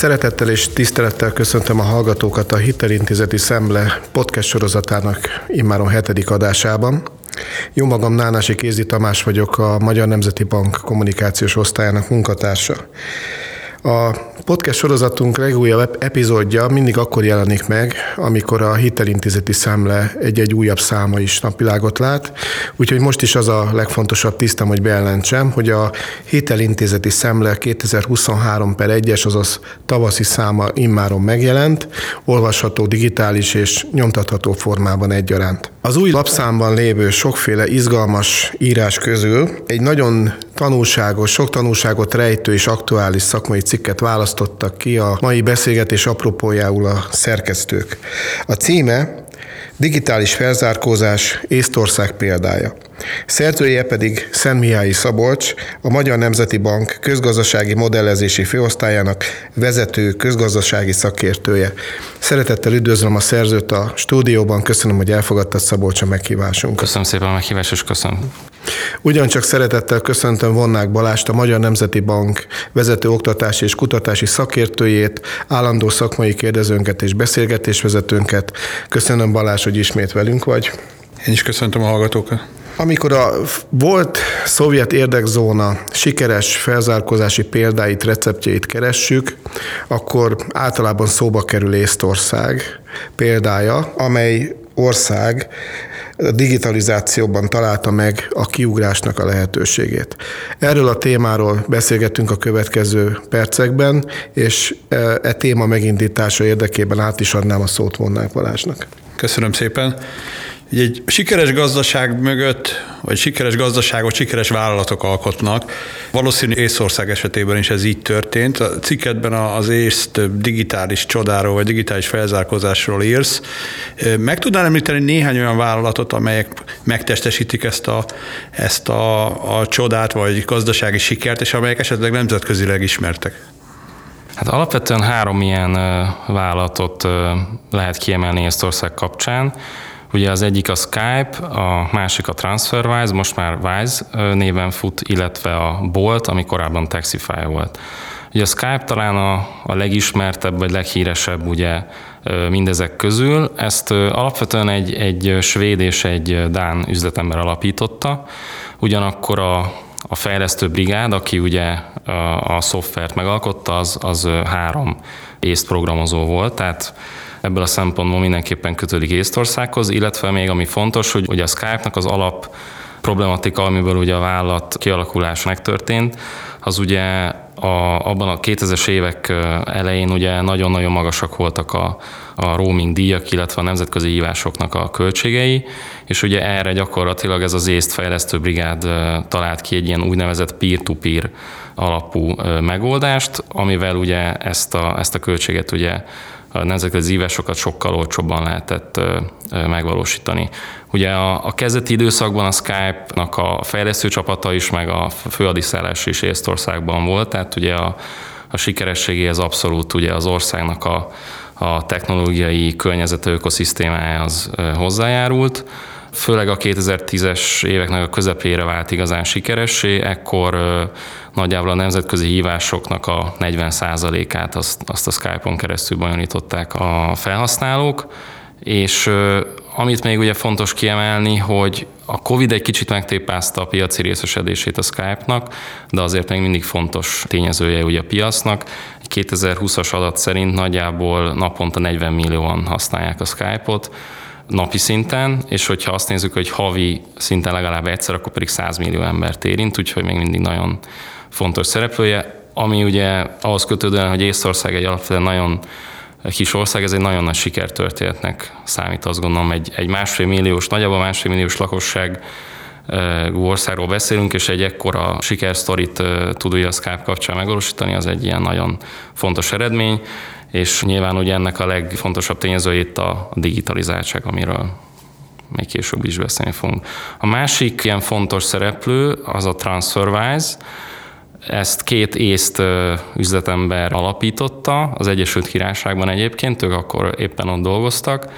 Szeretettel és tisztelettel köszöntöm a hallgatókat a Hitelintézeti Szemle podcast sorozatának immáron hetedik adásában. Jó magam Nánási Kézi Tamás vagyok, a Magyar Nemzeti Bank kommunikációs osztályának munkatársa. A podcast sorozatunk legújabb epizódja mindig akkor jelenik meg, amikor a hitelintézeti szemle egy-egy újabb száma is napvilágot lát. Úgyhogy most is az a legfontosabb tisztem, hogy bejelentsem, hogy a hitelintézeti szemle 2023 per 1-es, azaz tavaszi száma immáron megjelent, olvasható digitális és nyomtatható formában egyaránt. Az új lapszámban lévő sokféle izgalmas írás közül egy nagyon tanulságos, sok tanulságot rejtő és aktuális szakmai cikket választottak ki a mai beszélgetés apropójául a szerkesztők. A címe Digitális felzárkózás Észtország példája. Szerzője pedig Szentmihályi Szabolcs, a Magyar Nemzeti Bank közgazdasági modellezési főosztályának vezető közgazdasági szakértője. Szeretettel üdvözlöm a szerzőt a stúdióban, köszönöm, hogy elfogadtad Szabolcs a meghívásunkat. Köszönöm szépen a meghívást, és köszönöm. Ugyancsak szeretettel köszöntöm Vonnák Balást, a Magyar Nemzeti Bank vezető oktatási és kutatási szakértőjét, állandó szakmai kérdezőnket és beszélgetésvezetőnket. Köszönöm Balázs, hogy ismét velünk vagy. Én is köszöntöm a hallgatókat. Amikor a volt szovjet érdekzóna sikeres felzárkózási példáit, receptjeit keressük, akkor általában szóba kerül Észtország példája, amely ország a digitalizációban találta meg a kiugrásnak a lehetőségét. Erről a témáról beszélgetünk a következő percekben, és e, e téma megindítása érdekében át is adnám a szót Vonnák Balázsnak. Köszönöm szépen. Egy sikeres gazdaság mögött, vagy sikeres gazdaságot sikeres vállalatok alkotnak. Valószínű Észország esetében is ez így történt. A cikketben az észt digitális csodáról, vagy digitális felzárkózásról írsz. Meg tudnál említeni néhány olyan vállalatot, amelyek megtestesítik ezt a, ezt a, a csodát, vagy gazdasági sikert, és amelyek esetleg nemzetközileg ismertek? Hát alapvetően három ilyen vállalatot lehet kiemelni Észtország kapcsán. Ugye az egyik a Skype, a másik a TransferWise, most már Wise néven fut, illetve a Bolt, ami korábban Taxify volt. Ugye a Skype talán a, a legismertebb vagy leghíresebb ugye mindezek közül. Ezt alapvetően egy, egy svéd és egy dán üzletember alapította. Ugyanakkor a, a fejlesztő brigád, aki ugye a, a szoftvert megalkotta, az, az három észt programozó volt, tehát ebből a szempontból mindenképpen kötődik Észtországhoz, illetve még ami fontos, hogy ugye a Skype-nak az alap problematika, amiből ugye a vállalat kialakulás megtörtént, az ugye a, abban a 2000-es évek elején ugye nagyon-nagyon magasak voltak a, a roaming díjak, illetve a nemzetközi hívásoknak a költségei, és ugye erre gyakorlatilag ez az észt fejlesztő brigád talált ki egy ilyen úgynevezett peer-to-peer alapú megoldást, amivel ugye ezt a, ezt a költséget ugye a nemzetközi ívásokat sokkal olcsóbban lehetett megvalósítani. Ugye a, a kezdeti időszakban a Skype-nak a fejlesztő csapata is, meg a főadiszállás is Észtországban volt, tehát ugye a, a sikerességéhez abszolút ugye az országnak a, a technológiai környezet ökoszisztémája az hozzájárult főleg a 2010-es éveknek a közepére vált igazán sikeressé, ekkor nagyjából a nemzetközi hívásoknak a 40%-át azt, azt a Skype-on keresztül bonyolították a felhasználók, és amit még ugye fontos kiemelni, hogy a Covid egy kicsit megtépázta a piaci részesedését a Skype-nak, de azért még mindig fontos tényezője ugye a piacnak. Egy 2020-as adat szerint nagyjából naponta 40 millióan használják a Skype-ot, napi szinten, és hogyha azt nézzük, hogy havi szinten legalább egyszer, akkor pedig 100 millió embert érint, úgyhogy még mindig nagyon fontos szereplője. Ami ugye ahhoz kötődően, hogy Észország egy alapvetően nagyon kis ország, ez egy nagyon nagy sikertörténetnek számít, azt gondolom, egy, egy másfél milliós, nagyjából másfél milliós lakosság országról beszélünk, és egy ekkora sikersztorit tud ugye a Skype kapcsán megvalósítani, az egy ilyen nagyon fontos eredmény és nyilván ugye ennek a legfontosabb tényező itt a digitalizáltság, amiről még később is beszélni fogunk. A másik ilyen fontos szereplő az a TransferWise, ezt két észt üzletember alapította, az Egyesült Királyságban egyébként, ők akkor éppen ott dolgoztak.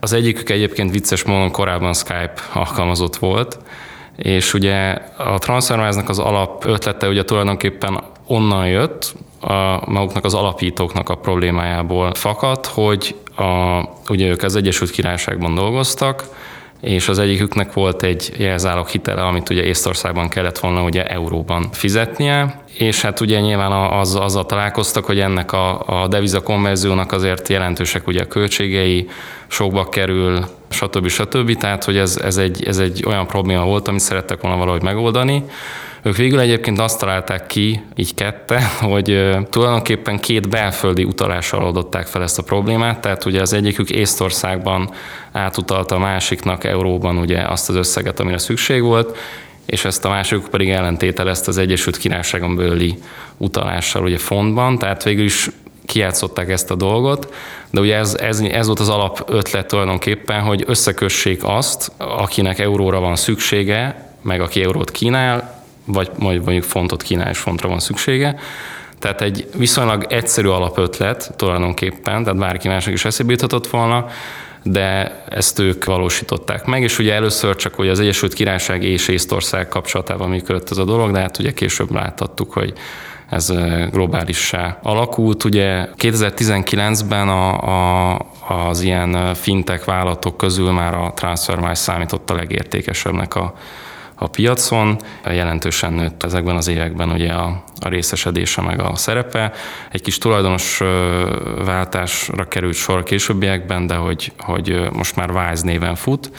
Az egyikük egyébként vicces módon korábban Skype alkalmazott volt, és ugye a TransferWise-nak az alap ötlete ugye tulajdonképpen onnan jött, a maguknak az alapítóknak a problémájából fakad, hogy a, ugye ők az Egyesült Királyságban dolgoztak, és az egyiküknek volt egy jelzálog hitele, amit ugye Észtországban kellett volna ugye euróban fizetnie, és hát ugye nyilván az, azzal találkoztak, hogy ennek a, a deviza konverziónak azért jelentősek ugye a költségei, sokba kerül, stb. stb. Tehát, hogy ez, ez, egy, ez egy olyan probléma volt, amit szerettek volna valahogy megoldani. Ők végül egyébként azt találták ki, így kette, hogy tulajdonképpen két belföldi utalással oldották fel ezt a problémát, tehát ugye az egyikük Észtországban átutalta a másiknak euróban ugye azt az összeget, amire szükség volt, és ezt a másikuk pedig ellentételezte az Egyesült Királyságon belüli utalással ugye fontban, tehát végül is kiátszották ezt a dolgot, de ugye ez, ez, ez volt az alap ötlet tulajdonképpen, hogy összekössék azt, akinek euróra van szüksége, meg aki eurót kínál, vagy mondjuk fontot kínál és fontra van szüksége. Tehát egy viszonylag egyszerű alapötlet tulajdonképpen, tehát bárki másnak is eszébe juthatott volna, de ezt ők valósították meg, és ugye először csak hogy az Egyesült Királyság és Észtország kapcsolatában működött ez a dolog, de hát ugye később láthattuk, hogy ez globálissá alakult. Ugye 2019-ben a, a, az ilyen fintek vállalatok közül már a TransferWise számított a legértékesebbnek a a piacon. Jelentősen nőtt ezekben az években ugye a, a részesedése meg a szerepe. Egy kis tulajdonos váltásra került sor későbbiekben, de hogy, hogy most már Wise néven fut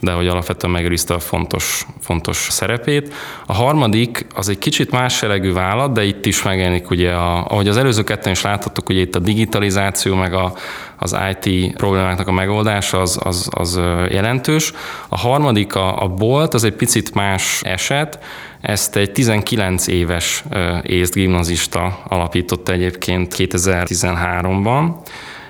de hogy alapvetően megőrizte a fontos, fontos szerepét. A harmadik az egy kicsit más jellegű vállalat, de itt is megjelenik ugye, a, ahogy az előző ketten is láthattuk, ugye itt a digitalizáció meg a, az IT problémáknak a megoldása az, az, az jelentős. A harmadik, a, a Bolt, az egy picit más eset, ezt egy 19 éves észt gimnazista alapította egyébként 2013-ban,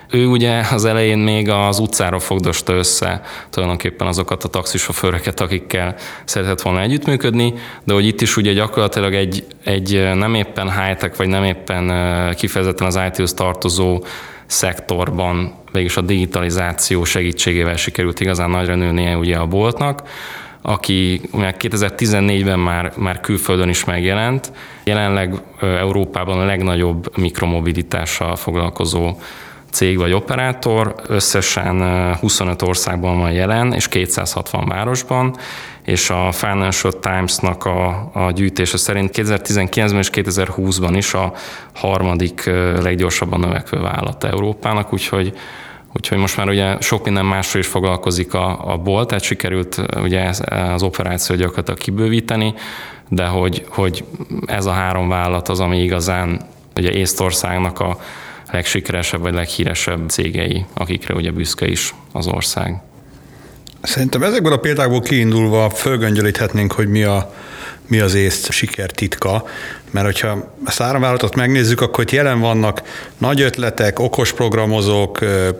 ő ugye az elején még az utcára fogdosta össze tulajdonképpen azokat a taxisofőröket, akikkel szeretett volna együttműködni, de hogy itt is ugye gyakorlatilag egy, egy nem éppen high-tech, vagy nem éppen kifejezetten az IT-hoz tartozó szektorban mégis a digitalizáció segítségével sikerült igazán nagyra nőnie ugye a boltnak, aki 2014-ben már, már külföldön is megjelent, jelenleg Európában a legnagyobb mikromobilitással foglalkozó cég vagy operátor, összesen 25 országban van jelen, és 260 városban, és a Financial Times-nak a, a gyűjtése szerint 2019-ben és 2020-ban is a harmadik leggyorsabban növekvő vállalat Európának, úgyhogy Úgyhogy most már ugye sok minden másról is foglalkozik a, a bolt, tehát sikerült ugye az operáció gyakorlatilag kibővíteni, de hogy, hogy ez a három vállalat az, ami igazán ugye Észtországnak a legsikeresebb vagy leghíresebb cégei, akikre ugye büszke is az ország. Szerintem ezekből a példákból kiindulva fölgöngyölíthetnénk, hogy mi, a, mi az észt siker titka, mert hogyha ezt áramvállalatot megnézzük, akkor itt jelen vannak nagy ötletek, okos programozók,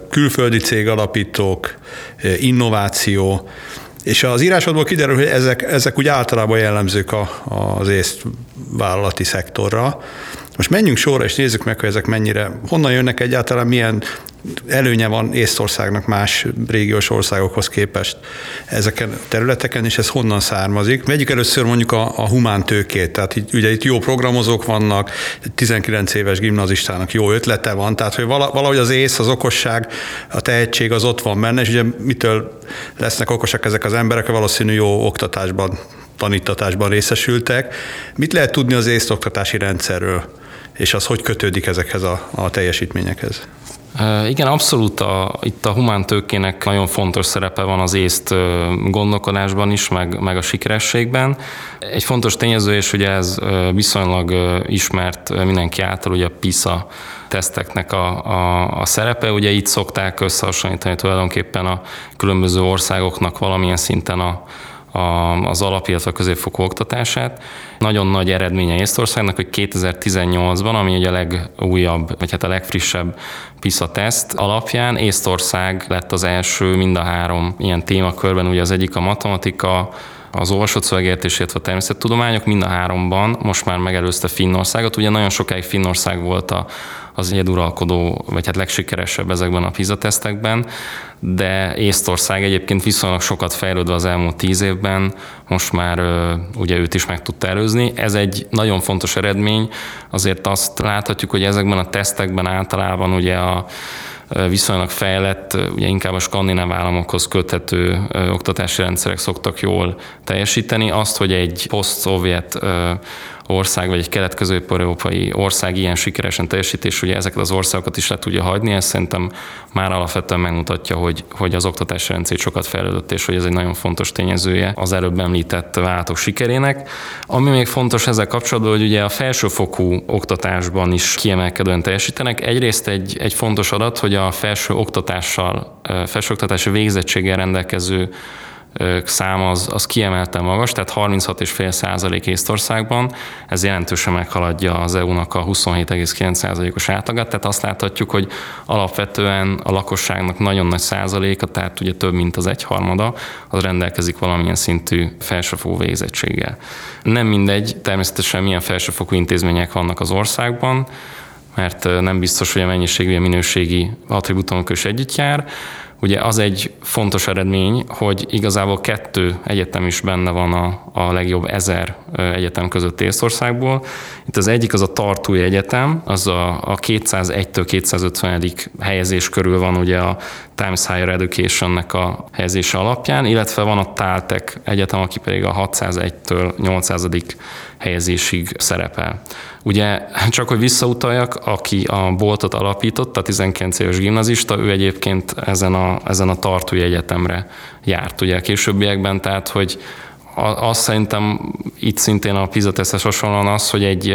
külföldi cégalapítók, innováció, és az írásodból kiderül, hogy ezek, ezek úgy általában jellemzők a, az észt vállalati szektorra. Most menjünk sorra, és nézzük meg, hogy ezek mennyire, honnan jönnek egyáltalán, milyen előnye van Észtországnak más régiós országokhoz képest ezeken a területeken, és ez honnan származik. Vegyük először mondjuk a, a humán tőkét, tehát így, ugye itt jó programozók vannak, 19 éves gimnazistának jó ötlete van, tehát hogy valahogy az ész, az okosság, a tehetség az ott van benne, és ugye mitől lesznek okosak ezek az emberek, valószínű jó oktatásban, tanítatásban részesültek. Mit lehet tudni az észt oktatási rendszerről? És az hogy kötődik ezekhez a, a teljesítményekhez? Igen, abszolút a, itt a humántőkének nagyon fontos szerepe van az észt gondolkodásban is, meg, meg a sikerességben. Egy fontos tényező, és ugye ez viszonylag ismert mindenki által, ugye a PISA teszteknek a, a, a szerepe. Ugye itt szokták összehasonlítani tulajdonképpen a különböző országoknak valamilyen szinten a, az alap, illetve a középfokú oktatását. Nagyon nagy eredménye Észtországnak, hogy 2018-ban, ami ugye a legújabb, vagy hát a legfrissebb PISA teszt alapján Észtország lett az első mind a három ilyen témakörben, ugye az egyik a matematika, az olvasott szövegértés, illetve a természettudományok mind a háromban most már megelőzte Finnországot. Ugye nagyon sokáig Finnország volt a, az egyeduralkodó, vagy hát legsikeresebb ezekben a PISA tesztekben, de Észtország egyébként viszonylag sokat fejlődve az elmúlt tíz évben, most már ugye őt is meg tudta előzni. Ez egy nagyon fontos eredmény, azért azt láthatjuk, hogy ezekben a tesztekben általában ugye a viszonylag fejlett, ugye inkább a skandináv államokhoz köthető oktatási rendszerek szoktak jól teljesíteni. Azt, hogy egy poszt-szovjet ország, vagy egy kelet-közép-európai ország ilyen sikeresen teljesítés, ugye ezeket az országokat is le tudja hagyni, ez szerintem már alapvetően megmutatja, hogy, hogy az oktatási rendszer sokat fejlődött, és hogy ez egy nagyon fontos tényezője az előbb említett váltok sikerének. Ami még fontos ezzel kapcsolatban, hogy ugye a felsőfokú oktatásban is kiemelkedően teljesítenek. Egyrészt egy, egy fontos adat, hogy a felső oktatással, felsőoktatási végzettséggel rendelkező szám az, az kiemelten magas, tehát 36,5 százalék Észtországban, ez jelentősen meghaladja az EU-nak a 27,9 százalékos átlagát, tehát azt láthatjuk, hogy alapvetően a lakosságnak nagyon nagy százaléka, tehát ugye több mint az egyharmada, az rendelkezik valamilyen szintű felsőfokú végzettséggel. Nem mindegy, természetesen milyen felsőfokú intézmények vannak az országban, mert nem biztos, hogy a mennyiségi, a minőségi attribútumok is együtt jár, Ugye az egy fontos eredmény, hogy igazából kettő egyetem is benne van a, a legjobb ezer egyetem között Észországból. Itt az egyik az a Tartúi Egyetem, az a, a 201-től 250. helyezés körül van ugye a Times Higher Education-nek a helyezése alapján, illetve van a Táltek Egyetem, aki pedig a 601-től 800. helyezésig szerepel. Ugye csak hogy visszautaljak, aki a boltot alapította, a 19 éves gimnazista, ő egyébként ezen a, ezen a tartói egyetemre járt ugye a későbbiekben, tehát hogy azt szerintem itt szintén a PISA tesztes hasonlóan az, hogy egy,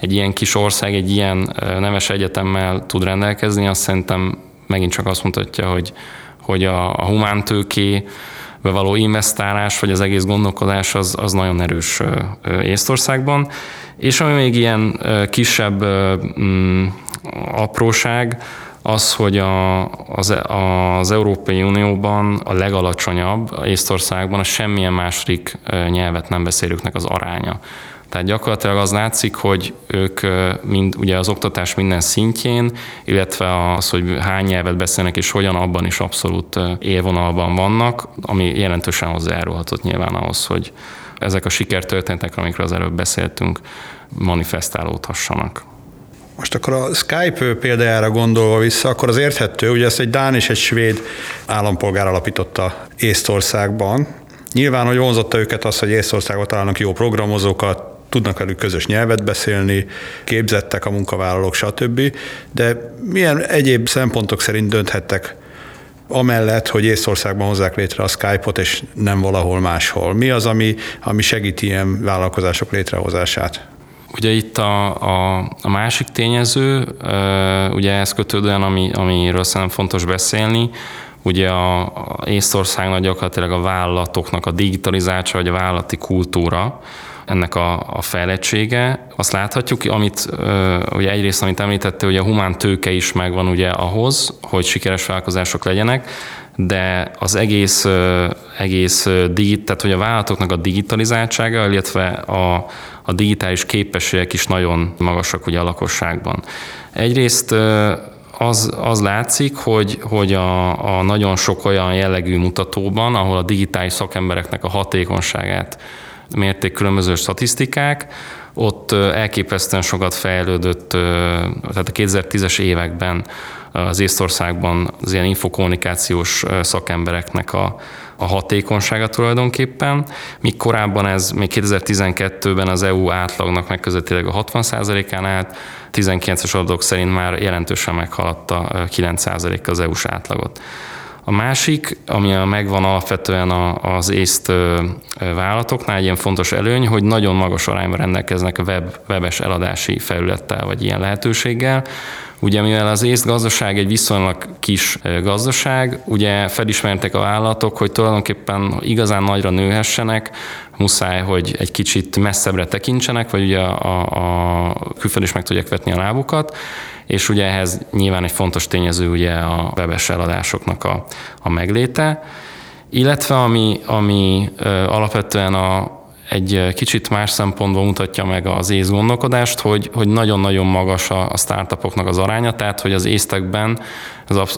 egy ilyen kis ország egy ilyen neves egyetemmel tud rendelkezni, azt szerintem megint csak azt mutatja, hogy, hogy a, a humántőké való investálás, vagy az egész gondolkodás az, az nagyon erős Észtországban. És ami még ilyen kisebb mm, apróság, az, hogy a, az, az Európai Unióban a legalacsonyabb, Észtországban a semmilyen második nyelvet nem beszélőknek az aránya. Tehát gyakorlatilag az látszik, hogy ők mind, ugye az oktatás minden szintjén, illetve az, hogy hány nyelvet beszélnek és hogyan, abban is abszolút élvonalban vannak, ami jelentősen hozzájárulhatott nyilván ahhoz, hogy ezek a sikertörténetek, amikről az előbb beszéltünk, manifestálódhassanak. Most akkor a Skype példájára gondolva vissza, akkor az érthető, ugye ezt egy Dán és egy svéd állampolgár alapította Észtországban. Nyilván, hogy vonzotta őket az, hogy Észtországban találnak jó programozókat, tudnak velük közös nyelvet beszélni, képzettek a munkavállalók, stb. De milyen egyéb szempontok szerint dönthettek amellett, hogy Észországban hozzák létre a Skype-ot, és nem valahol máshol? Mi az, ami, ami segíti ilyen vállalkozások létrehozását? Ugye itt a, a, a másik tényező, ugye ez kötődően, ami, amiről szerintem fontos beszélni, ugye a, a Észországnak gyakorlatilag a vállalatoknak a digitalizálása, vagy a vállalati kultúra, ennek a, a fejlettsége. Azt láthatjuk, amit ugye egyrészt, amit említette, hogy a humán tőke is megvan ugye ahhoz, hogy sikeres vállalkozások legyenek, de az egész, egész digit, tehát hogy a vállalatoknak a digitalizáltsága, illetve a, a digitális képességek is nagyon magasak ugye a lakosságban. Egyrészt az, az látszik, hogy, hogy a, a nagyon sok olyan jellegű mutatóban, ahol a digitális szakembereknek a hatékonyságát mérték különböző statisztikák, ott elképesztően sokat fejlődött, tehát a 2010-es években az Észtországban az ilyen infokommunikációs szakembereknek a, a hatékonysága tulajdonképpen, míg korábban ez még 2012-ben az EU átlagnak megközelítőleg a 60%-án állt, 19-es adatok szerint már jelentősen meghaladta 9% az EU-s átlagot. A másik, ami megvan alapvetően az észt vállalatoknál, egy ilyen fontos előny, hogy nagyon magas arányban rendelkeznek web, webes eladási felülettel, vagy ilyen lehetőséggel. Ugye mivel az észt gazdaság egy viszonylag kis gazdaság, ugye felismertek a vállalatok, hogy tulajdonképpen igazán nagyra nőhessenek, muszáj, hogy egy kicsit messzebbre tekintsenek, vagy ugye a, a külföld is meg tudják vetni a lábukat, és ugye ehhez nyilván egy fontos tényező ugye a webes eladásoknak a, a megléte, illetve ami, ami alapvetően a, egy kicsit más szempontból mutatja meg az ész gondolkodást, hogy, hogy nagyon-nagyon magas a, a startupoknak az aránya, tehát hogy az észtekben az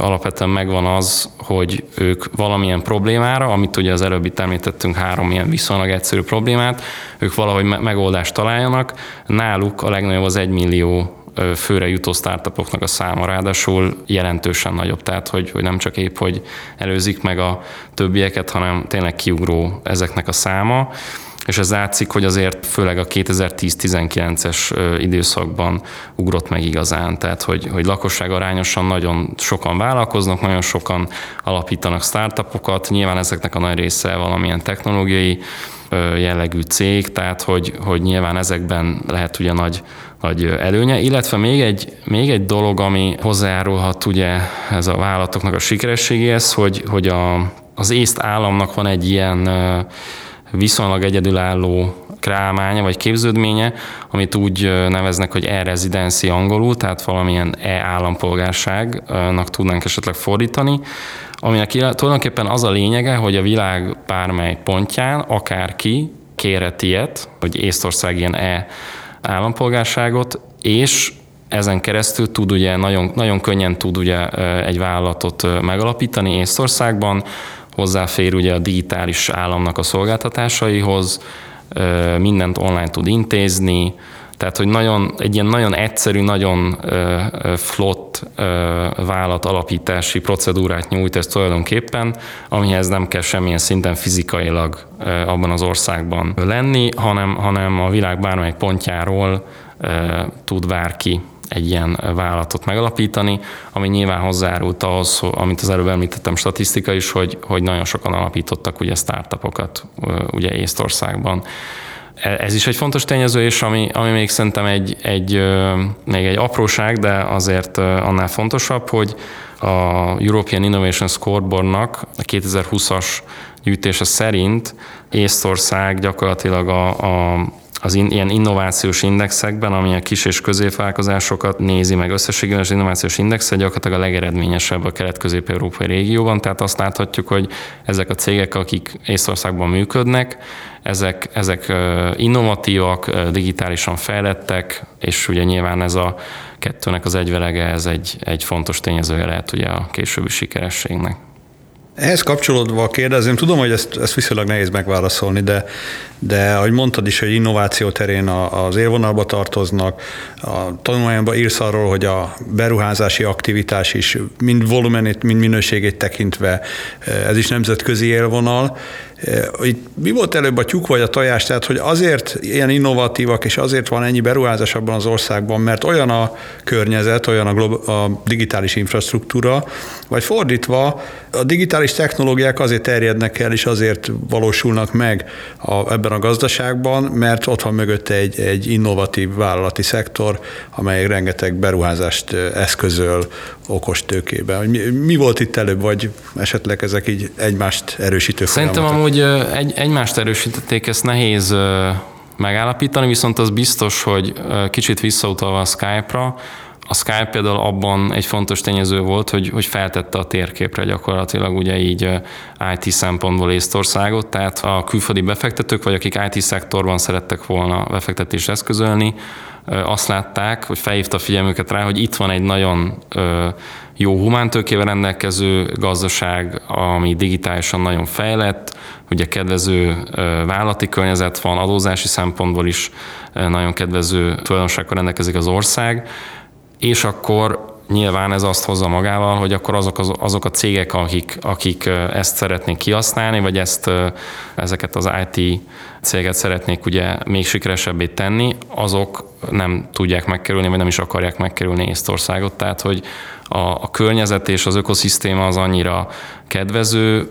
alapvetően megvan az, hogy ők valamilyen problémára, amit ugye az előbbi említettünk három ilyen viszonylag egyszerű problémát, ők valahogy megoldást találjanak. Náluk a legnagyobb az egy millió főre jutó startupoknak a száma. Ráadásul jelentősen nagyobb, tehát hogy, hogy nem csak épp, hogy előzik meg a többieket, hanem tényleg kiugró ezeknek a száma. És ez látszik, hogy azért főleg a 2010-19-es időszakban ugrott meg igazán, tehát hogy, hogy lakosság arányosan nagyon sokan vállalkoznak, nagyon sokan alapítanak startupokat, nyilván ezeknek a nagy része valamilyen technológiai jellegű cég, tehát hogy, hogy nyilván ezekben lehet ugye nagy, nagy előnye, illetve még egy, még egy dolog, ami hozzájárulhat ugye ez a vállalatoknak a sikerességéhez, hogy, hogy a, az észt államnak van egy ilyen viszonylag egyedülálló krámánya vagy képződménye, amit úgy neveznek, hogy e-rezidenci angolul, tehát valamilyen e-állampolgárságnak tudnánk esetleg fordítani, aminek tulajdonképpen az a lényege, hogy a világ bármely pontján akárki kérhet ilyet, hogy Észtország ilyen e állampolgárságot, és ezen keresztül tud ugye nagyon, nagyon könnyen tud ugye egy vállalatot megalapítani Észtországban, hozzáfér ugye a digitális államnak a szolgáltatásaihoz, mindent online tud intézni, tehát, hogy nagyon, egy ilyen nagyon egyszerű, nagyon flott vállalat alapítási procedúrát nyújt ez tulajdonképpen, amihez nem kell semmilyen szinten fizikailag abban az országban lenni, hanem, hanem a világ bármelyik pontjáról tud bárki egy ilyen vállalatot megalapítani, ami nyilván hozzájárult ahhoz, amit az előbb említettem statisztika is, hogy, hogy nagyon sokan alapítottak ugye startupokat ugye Észtországban. E, ez is egy fontos tényező, és ami, ami még szerintem egy, egy, még egy apróság, de azért annál fontosabb, hogy a European Innovation Scoreboardnak a 2020-as gyűjtése szerint Észtország gyakorlatilag a, a az in, ilyen innovációs indexekben, ami a kis és középvállalkozásokat nézi meg összességében, az innovációs indexe gyakorlatilag a legeredményesebb a kelet-közép-európai régióban, tehát azt láthatjuk, hogy ezek a cégek, akik Észországban működnek, ezek, ezek innovatívak, digitálisan fejlettek, és ugye nyilván ez a kettőnek az egyvelege, ez egy, egy fontos tényezője lehet ugye a későbbi sikerességnek. Ehhez kapcsolódva kérdezem, tudom, hogy ezt, ezt viszonylag nehéz megválaszolni, de, de ahogy mondtad is, hogy innováció terén az élvonalba tartoznak, a tanulmányomban írsz arról, hogy a beruházási aktivitás is mind volumenét, mind minőségét tekintve ez is nemzetközi élvonal, itt mi volt előbb a tyúk vagy a tojás, tehát hogy azért ilyen innovatívak, és azért van ennyi beruházás abban az országban, mert olyan a környezet, olyan a, glob- a digitális infrastruktúra, vagy fordítva, a digitális technológiák azért terjednek el, és azért valósulnak meg a, ebben a gazdaságban, mert ott van mögötte egy, egy innovatív vállalati szektor, amely rengeteg beruházást eszközöl okos tőkébe. Mi, mi volt itt előbb, vagy esetleg ezek így egymást erősítő Szerintem folyamatok? Amúgy egy, egymást erősítették, ezt nehéz megállapítani, viszont az biztos, hogy kicsit visszautalva a Skype-ra, a Skype például abban egy fontos tényező volt, hogy, hogy feltette a térképre gyakorlatilag ugye így IT szempontból Észtországot, tehát a külföldi befektetők, vagy akik IT szektorban szerettek volna befektetést eszközölni, azt látták, hogy felhívta a figyelmüket rá, hogy itt van egy nagyon jó humántőkével rendelkező gazdaság, ami digitálisan nagyon fejlett, ugye kedvező vállalati környezet van, adózási szempontból is nagyon kedvező tulajdonságokkal rendelkezik az ország, és akkor nyilván ez azt hozza magával, hogy akkor azok, az, azok a cégek, akik, akik ezt szeretnék kihasználni, vagy ezt, ezeket az IT céget szeretnék ugye még sikeresebbé tenni, azok nem tudják megkerülni, vagy nem is akarják megkerülni Észtországot. Tehát, hogy a, a környezet és az ökoszisztéma az annyira kedvező,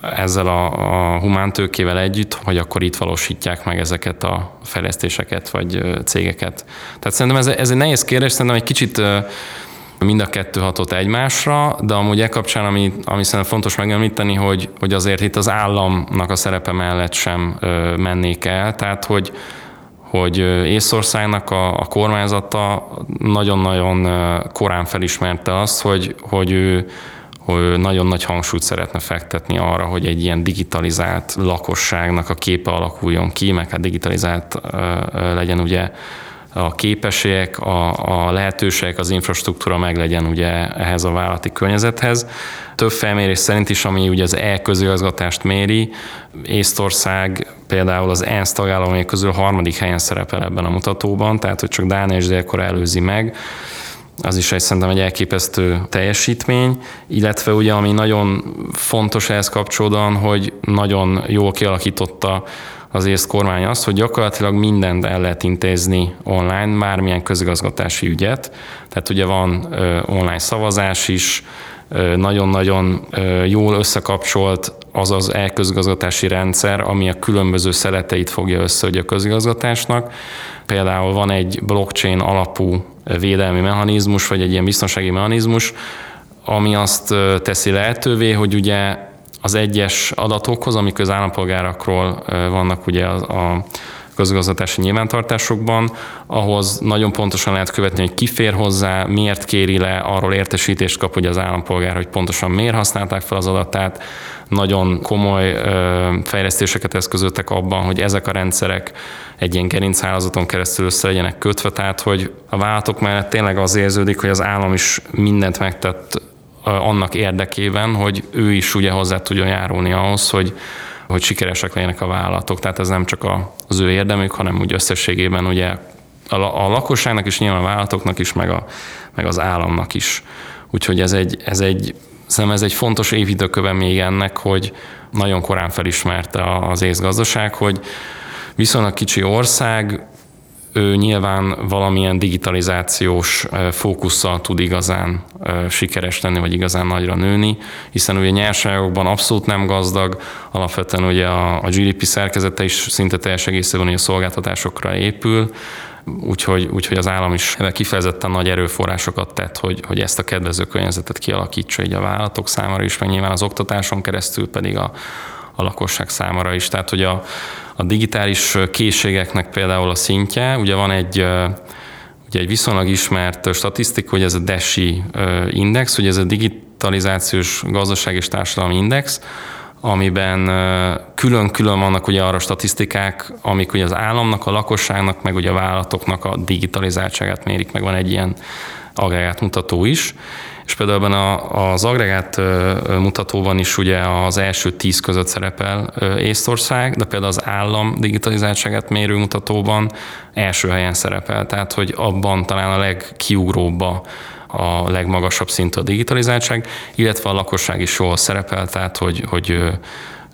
ezzel a, a humántőkével együtt, hogy akkor itt valósítják meg ezeket a fejlesztéseket vagy cégeket. Tehát szerintem ez, ez egy nehéz kérdés, szerintem egy kicsit mind a kettő hatott egymásra, de amúgy e kapcsán, ami, ami szerintem fontos megemlíteni, hogy, hogy azért itt az államnak a szerepe mellett sem mennék el, tehát hogy hogy Észországnak a, a kormányzata nagyon-nagyon korán felismerte azt, hogy, hogy ő hogy nagyon nagy hangsúlyt szeretne fektetni arra, hogy egy ilyen digitalizált lakosságnak a képe alakuljon ki, meg hát digitalizált legyen ugye a képességek, a, a lehetőségek, az infrastruktúra meg legyen ugye ehhez a vállalati környezethez. Több felmérés szerint is, ami ugye az e-közigazgatást méri, Észtország például az ENSZ tagállamai közül harmadik helyen szerepel ebben a mutatóban, tehát hogy csak Dánia és Dél-Korea előzi meg az is egy szerintem egy elképesztő teljesítmény, illetve ugye ami nagyon fontos ehhez kapcsolódóan, hogy nagyon jól kialakította az észt kormány azt, hogy gyakorlatilag mindent el lehet intézni online, bármilyen közigazgatási ügyet. Tehát ugye van online szavazás is, nagyon-nagyon jól összekapcsolt az az elközigazgatási rendszer, ami a különböző szeleteit fogja össze ugye a közigazgatásnak. Például van egy blockchain alapú védelmi mechanizmus, vagy egy ilyen biztonsági mechanizmus, ami azt teszi lehetővé, hogy ugye az egyes adatokhoz, amik az állampolgárakról vannak ugye a, a közgazdatási nyilvántartásokban, ahhoz nagyon pontosan lehet követni, hogy ki fér hozzá, miért kéri le, arról értesítést kap hogy az állampolgár, hogy pontosan miért használták fel az adatát. Nagyon komoly fejlesztéseket eszközöltek abban, hogy ezek a rendszerek egy ilyen gerinchálózaton keresztül össze legyenek kötve, tehát hogy a vállalatok mellett tényleg az érződik, hogy az állam is mindent megtett annak érdekében, hogy ő is ugye hozzá tudjon járulni ahhoz, hogy, hogy sikeresek legyenek a vállalatok. Tehát ez nem csak az ő érdemük, hanem úgy összességében ugye a, lakosságnak is, nyilván a vállalatoknak is, meg, a, meg az államnak is. Úgyhogy ez egy, ez egy Szerintem ez egy fontos évidőköve még ennek, hogy nagyon korán felismerte az észgazdaság, hogy viszonylag kicsi ország, ő nyilván valamilyen digitalizációs fókusszal tud igazán sikeres lenni, vagy igazán nagyra nőni, hiszen ugye nyersanyagokban abszolút nem gazdag, alapvetően ugye a, GDP szerkezete is szinte teljes egészében a szolgáltatásokra épül, úgyhogy, úgyhogy az állam is kifejezetten nagy erőforrásokat tett, hogy, hogy ezt a kedvező környezetet kialakítsa így a vállalatok számára is, meg nyilván az oktatáson keresztül pedig a, a lakosság számára is. Tehát, hogy a, a digitális készségeknek például a szintje, ugye van egy ugye egy viszonylag ismert statisztika, hogy ez a DESI index, ugye ez a digitalizációs gazdaság és társadalmi index, amiben külön-külön vannak ugye arra statisztikák, amik ugye az államnak, a lakosságnak, meg ugye a vállalatoknak a digitalizáltságát mérik, meg van egy ilyen agregát mutató is. És például a, az agregát mutatóban is ugye az első tíz között szerepel Észtország, de például az állam digitalizáltságát mérő mutatóban első helyen szerepel, tehát hogy abban talán a legkiugróbb a, a legmagasabb szintű a digitalizáltság, illetve a lakosság is jól szerepel, tehát hogy, hogy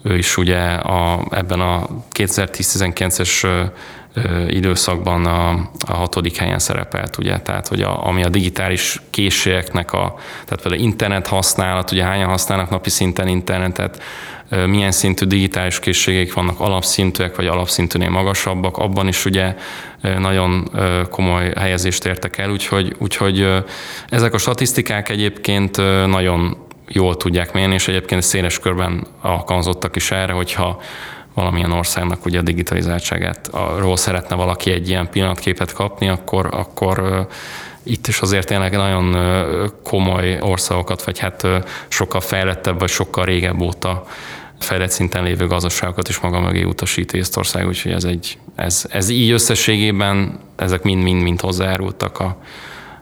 ő is ugye a, ebben a 2010-19-es időszakban a, a hatodik helyen szerepelt, ugye, tehát hogy a, ami a digitális készségeknek a, tehát például internet használat, ugye hányan használnak napi szinten internetet, milyen szintű digitális készségek vannak, alapszintűek vagy alapszintűnél magasabbak, abban is ugye nagyon komoly helyezést értek el, úgyhogy, úgyhogy ezek a statisztikák egyébként nagyon jól tudják mérni, és egyébként széles körben alkalmazottak is erre, hogyha valamilyen országnak ugye a digitalizáltságát, arról szeretne valaki egy ilyen pillanatképet kapni, akkor, akkor itt is azért tényleg nagyon komoly országokat, vagy hát sokkal fejlettebb, vagy sokkal régebb óta fejlett szinten lévő gazdaságokat is maga mögé utasít Észtország, úgyhogy ez, egy, ez, ez így összességében, ezek mind-mind-mind hozzájárultak a,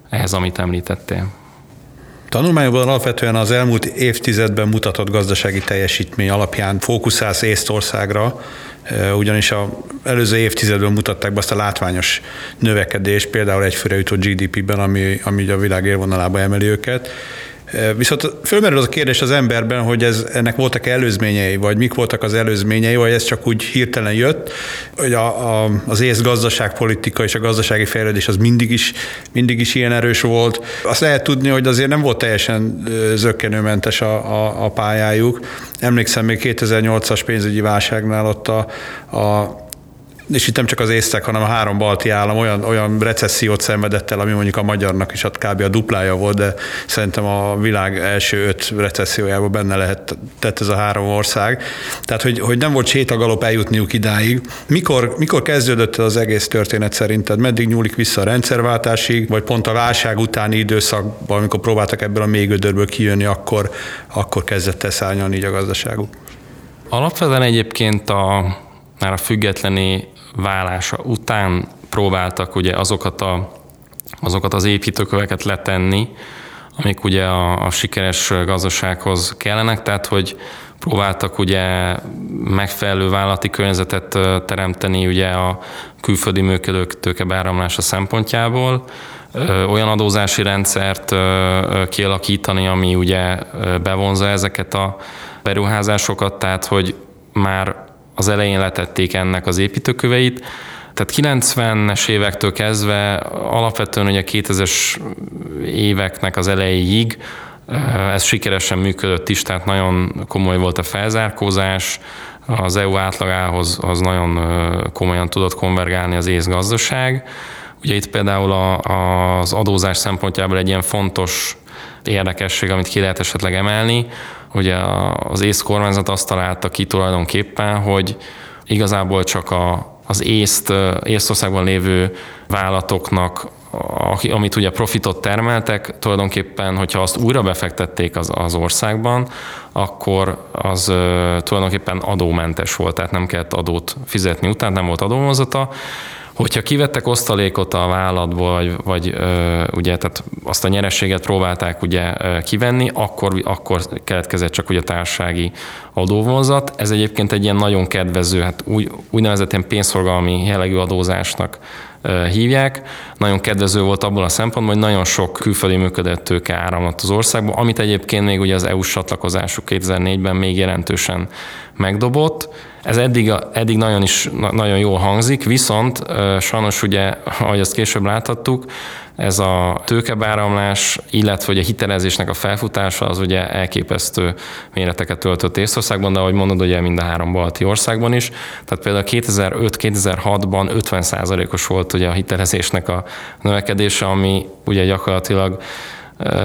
ehhez, amit említettél. Tanulmányokban alapvetően az elmúlt évtizedben mutatott gazdasági teljesítmény alapján fókuszálsz Észtországra, ugyanis az előző évtizedben mutatták be azt a látványos növekedést, például egyfőre jutott GDP-ben, ami, ami a világ élvonalába emeli őket, Viszont fölmerül az a kérdés az emberben, hogy ez, ennek voltak előzményei, vagy mik voltak az előzményei, vagy ez csak úgy hirtelen jött, hogy a, a, az ész gazdaságpolitika és a gazdasági fejlődés az mindig is, mindig is ilyen erős volt. Azt lehet tudni, hogy azért nem volt teljesen zöggenőmentes a, a, a pályájuk. Emlékszem még 2008-as pénzügyi válságnál ott a, a és itt nem csak az észtek, hanem a három balti állam olyan, olyan recessziót szenvedett el, ami mondjuk a magyarnak is hát kb. a duplája volt, de szerintem a világ első öt recessziójában benne lehet tett ez a három ország. Tehát, hogy, hogy nem volt sétagalop eljutniuk idáig. Mikor, mikor kezdődött az egész történet szerinted? Meddig nyúlik vissza a rendszerváltásig, vagy pont a válság utáni időszakban, amikor próbáltak ebből a még gödörből kijönni, akkor, akkor kezdett el szárnyalni így a gazdaságuk? Alapvetően egyébként a, már a függetleni válása után próbáltak ugye azokat, a, azokat az építőköveket letenni, amik ugye a, a sikeres gazdasághoz kellenek, tehát hogy próbáltak ugye megfelelő vállalati környezetet teremteni ugye a külföldi működők tőkebeáramlása szempontjából, olyan adózási rendszert kialakítani, ami ugye bevonza ezeket a beruházásokat, tehát hogy már az elején letették ennek az építőköveit, tehát 90-es évektől kezdve alapvetően ugye 2000-es éveknek az elejéig ez sikeresen működött is, tehát nagyon komoly volt a felzárkózás, az EU átlagához az nagyon komolyan tudott konvergálni az ész gazdaság. Ugye itt például a, az adózás szempontjából egy ilyen fontos érdekesség, amit ki lehet esetleg emelni, hogy az ész kormányzat azt találta ki tulajdonképpen, hogy igazából csak a, az észt, Észországban lévő vállalatoknak amit ugye profitot termeltek, tulajdonképpen, hogyha azt újra befektették az, az országban, akkor az tulajdonképpen adómentes volt, tehát nem kellett adót fizetni után, nem volt adómozata, Hogyha kivettek osztalékot a vállalatból, vagy, vagy ö, ugye, tehát azt a nyerességet próbálták ugye kivenni, akkor, akkor keletkezett csak ugye a társasági adóvonzat. Ez egyébként egy ilyen nagyon kedvező, hát úgy, úgynevezett ilyen pénzforgalmi jellegű adózásnak hívják. Nagyon kedvező volt abból a szempontból, hogy nagyon sok külföldi működött tőke áramlott az országba, amit egyébként még ugye az EU-s csatlakozásuk 2004-ben még jelentősen megdobott. Ez eddig, eddig nagyon is nagyon jól hangzik, viszont sajnos ugye, ahogy azt később láthattuk, ez a tőkebáramlás, illetve hogy a hitelezésnek a felfutása az ugye elképesztő méreteket töltött Észországban, de ahogy mondod, ugye mind a három balti országban is. Tehát például 2005-2006-ban 50%-os volt ugye a hitelezésnek a növekedése, ami ugye gyakorlatilag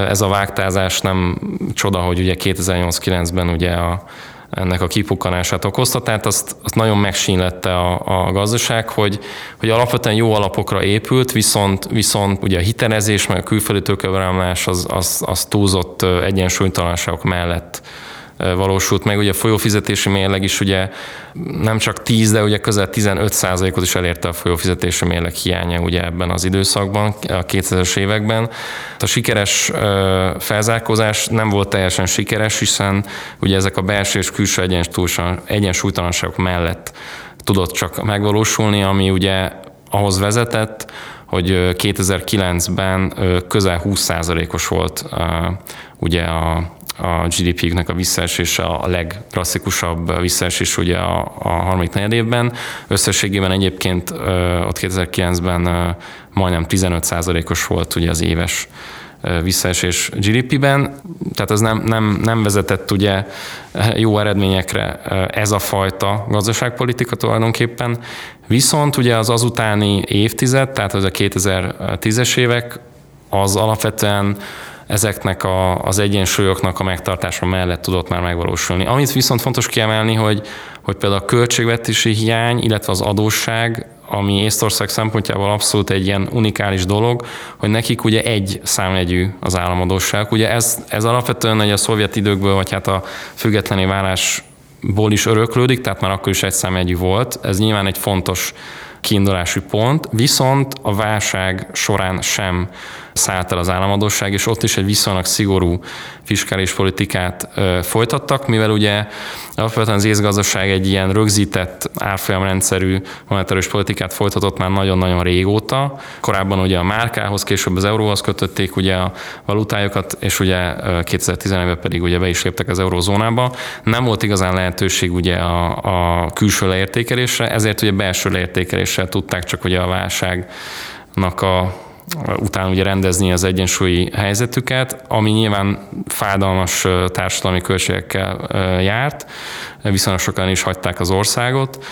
ez a vágtázás nem csoda, hogy ugye 2008-9-ben ugye a ennek a kipukkanását okozta, tehát azt, azt nagyon megsínlette a, a gazdaság, hogy, hogy alapvetően jó alapokra épült, viszont, viszont ugye a hitelezés, meg a külföldi tőkeberámlás az, az, az túlzott egyensúlytalanságok mellett valósult meg. Ugye a folyófizetési mérleg is ugye nem csak 10, de ugye közel 15 százalékot is elérte a folyófizetési mérleg hiánya ugye ebben az időszakban, a 2000-es években. A sikeres felzárkózás nem volt teljesen sikeres, hiszen ugye ezek a belső és külső egyensúlytalanságok mellett tudott csak megvalósulni, ami ugye ahhoz vezetett, hogy 2009-ben közel 20%-os volt ugye a a GDP-nek a visszaesése a legklasszikusabb visszaesés ugye a, a harmadik negyedévben. Összességében egyébként ott 2009-ben majdnem 15%-os volt ugye az éves visszaesés GDP-ben, tehát ez nem, nem, nem vezetett ugye jó eredményekre ez a fajta gazdaságpolitika tulajdonképpen. Viszont ugye az azutáni évtized, tehát az a 2010-es évek, az alapvetően ezeknek a, az egyensúlyoknak a megtartása mellett tudott már megvalósulni. Amit viszont fontos kiemelni, hogy, hogy például a költségvetési hiány, illetve az adósság, ami Észtország szempontjából abszolút egy ilyen unikális dolog, hogy nekik ugye egy számjegyű az államadóság. Ugye ez, ez alapvetően egy a szovjet időkből, vagy hát a függetleni válásból is öröklődik, tehát már akkor is egy számjegyű volt. Ez nyilván egy fontos kiindulási pont, viszont a válság során sem szállt el az államadóság, és ott is egy viszonylag szigorú fiskális politikát folytattak, mivel ugye alapvetően az észgazdaság egy ilyen rögzített árfolyamrendszerű monetáris politikát folytatott már nagyon-nagyon régóta. Korábban ugye a márkához, később az euróhoz kötötték ugye a valutájukat, és ugye 2011-ben pedig ugye be is léptek az eurózónába. Nem volt igazán lehetőség ugye a, a külső leértékelésre, ezért ugye belső leértékeléssel tudták csak ugye a válságnak a után ugye rendezni az egyensúlyi helyzetüket, ami nyilván fájdalmas társadalmi költségekkel járt, viszonylag sokan is hagyták az országot,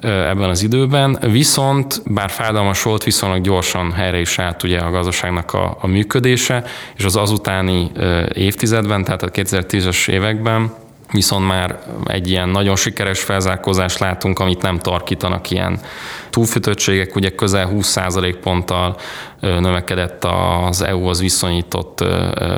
ebben az időben, viszont bár fájdalmas volt, viszonylag gyorsan helyre is állt ugye a gazdaságnak a, a működése, és az azutáni évtizedben, tehát a 2010-es években viszont már egy ilyen nagyon sikeres felzárkózást látunk, amit nem tarkítanak ilyen túlfűtöttségek, ugye közel 20% ponttal növekedett az EU-hoz viszonyított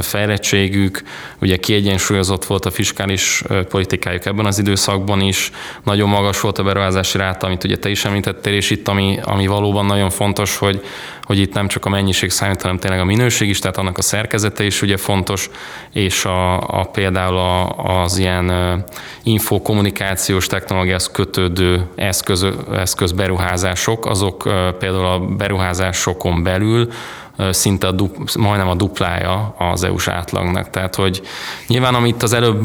fejlettségük, ugye kiegyensúlyozott volt a fiskális politikájuk ebben az időszakban is, nagyon magas volt a beruházási ráta, amit ugye te is említettél, és itt ami, ami valóban nagyon fontos, hogy, hogy itt nem csak a mennyiség számít, hanem tényleg a minőség is, tehát annak a szerkezete is ugye fontos, és a, a például a, az ilyen infokommunikációs technológiához kötődő eszköz, eszköz beruházások, azok például a beruházásokon belül szinte a dupl, majdnem a duplája az EU-s átlagnak. Tehát, hogy nyilván, amit az előbb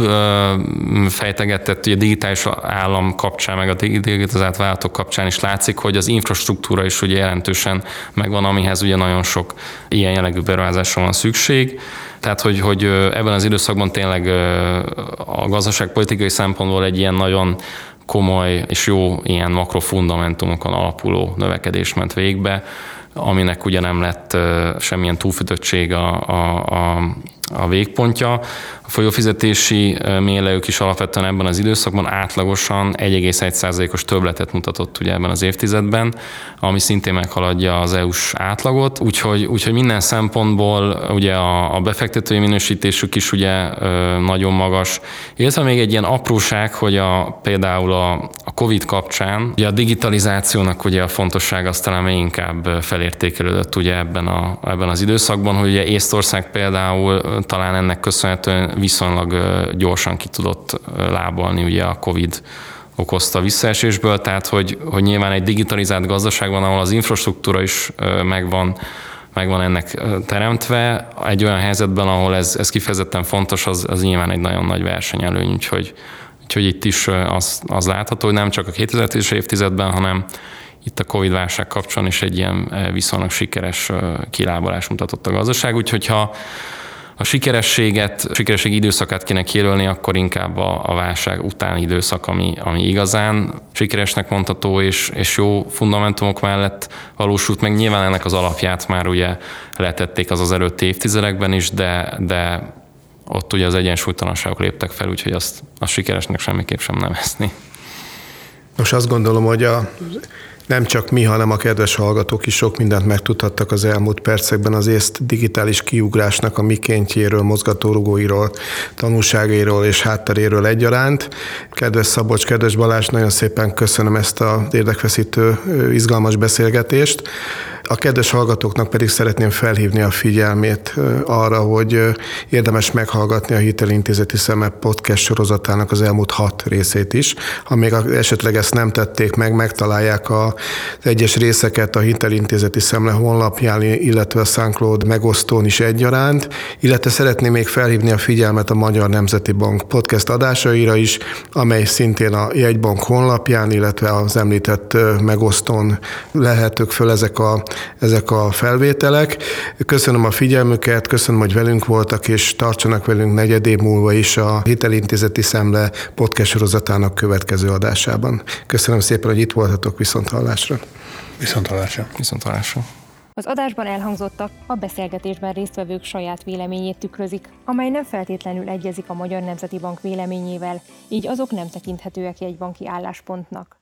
fejtegetett, ugye a digitális állam kapcsán, meg a digitalizált vállalatok kapcsán is látszik, hogy az infrastruktúra is ugye jelentősen megvan, amihez ugye nagyon sok ilyen jellegű beruházásra van szükség. Tehát, hogy, hogy ebben az időszakban tényleg a gazdaságpolitikai szempontból egy ilyen nagyon komoly és jó ilyen makrofundamentumokon alapuló növekedés ment végbe, aminek ugye nem lett semmilyen túlfütöttség a, a, a, a végpontja. A folyófizetési mérleők is alapvetően ebben az időszakban átlagosan 1,1%-os többletet mutatott ugye ebben az évtizedben, ami szintén meghaladja az EU-s átlagot, úgyhogy, úgyhogy minden szempontból ugye a, a befektetői minősítésük is ugye nagyon magas, illetve még egy ilyen apróság, hogy a, például a, a COVID kapcsán ugye a digitalizációnak ugye a fontosság azt talán még inkább felértékelődött ugye ebben, a, ebben az időszakban, hogy ugye Észtország például talán ennek köszönhetően viszonylag gyorsan ki tudott lábalni ugye a COVID okozta visszaesésből, tehát hogy, hogy nyilván egy digitalizált gazdaságban, ahol az infrastruktúra is megvan, megvan ennek teremtve, egy olyan helyzetben, ahol ez, ez kifejezetten fontos, az, az nyilván egy nagyon nagy versenyelőny, úgyhogy, úgyhogy itt is az, az látható, hogy nem csak a 2010-es évtizedben, hanem itt a Covid-válság kapcsán is egy ilyen viszonylag sikeres kilábalás mutatott a gazdaság, úgyhogy ha a sikerességet, a sikeresség időszakát kéne kijelölni, akkor inkább a, a válság utáni időszak, ami, ami igazán sikeresnek mondható, és, és jó fundamentumok mellett valósult meg. Nyilván ennek az alapját már ugye letették az az előtti évtizedekben is, de, de ott ugye az egyensúlytalanságok léptek fel, úgyhogy azt, azt sikeresnek semmiképp sem nevezni. Most azt gondolom, hogy a nem csak mi, hanem a kedves hallgatók is sok mindent megtudhattak az elmúlt percekben az észt digitális kiugrásnak a mikéntjéről, mozgatórugóiról, tanulságairól és hátteréről egyaránt. Kedves Szabocs, kedves Balázs, nagyon szépen köszönöm ezt a érdekfeszítő, izgalmas beszélgetést. A kedves hallgatóknak pedig szeretném felhívni a figyelmét arra, hogy érdemes meghallgatni a Hitelintézeti Szeme podcast sorozatának az elmúlt hat részét is. Ha még esetleg ezt nem tették meg, megtalálják az egyes részeket a Hitelintézeti Szemle honlapján, illetve a SoundCloud megosztón is egyaránt, illetve szeretném még felhívni a figyelmet a Magyar Nemzeti Bank podcast adásaira is, amely szintén a jegybank honlapján, illetve az említett megosztón lehetők föl ezek a ezek a felvételek. Köszönöm a figyelmüket, köszönöm, hogy velünk voltak, és tartsanak velünk negyed év múlva is a Hitelintézeti Szemle podcast sorozatának következő adásában. Köszönöm szépen, hogy itt voltatok viszont hallásra. Viszont hallásra. Viszont hallásra. Az adásban elhangzottak a beszélgetésben résztvevők saját véleményét tükrözik, amely nem feltétlenül egyezik a Magyar Nemzeti Bank véleményével, így azok nem tekinthetőek egy banki álláspontnak.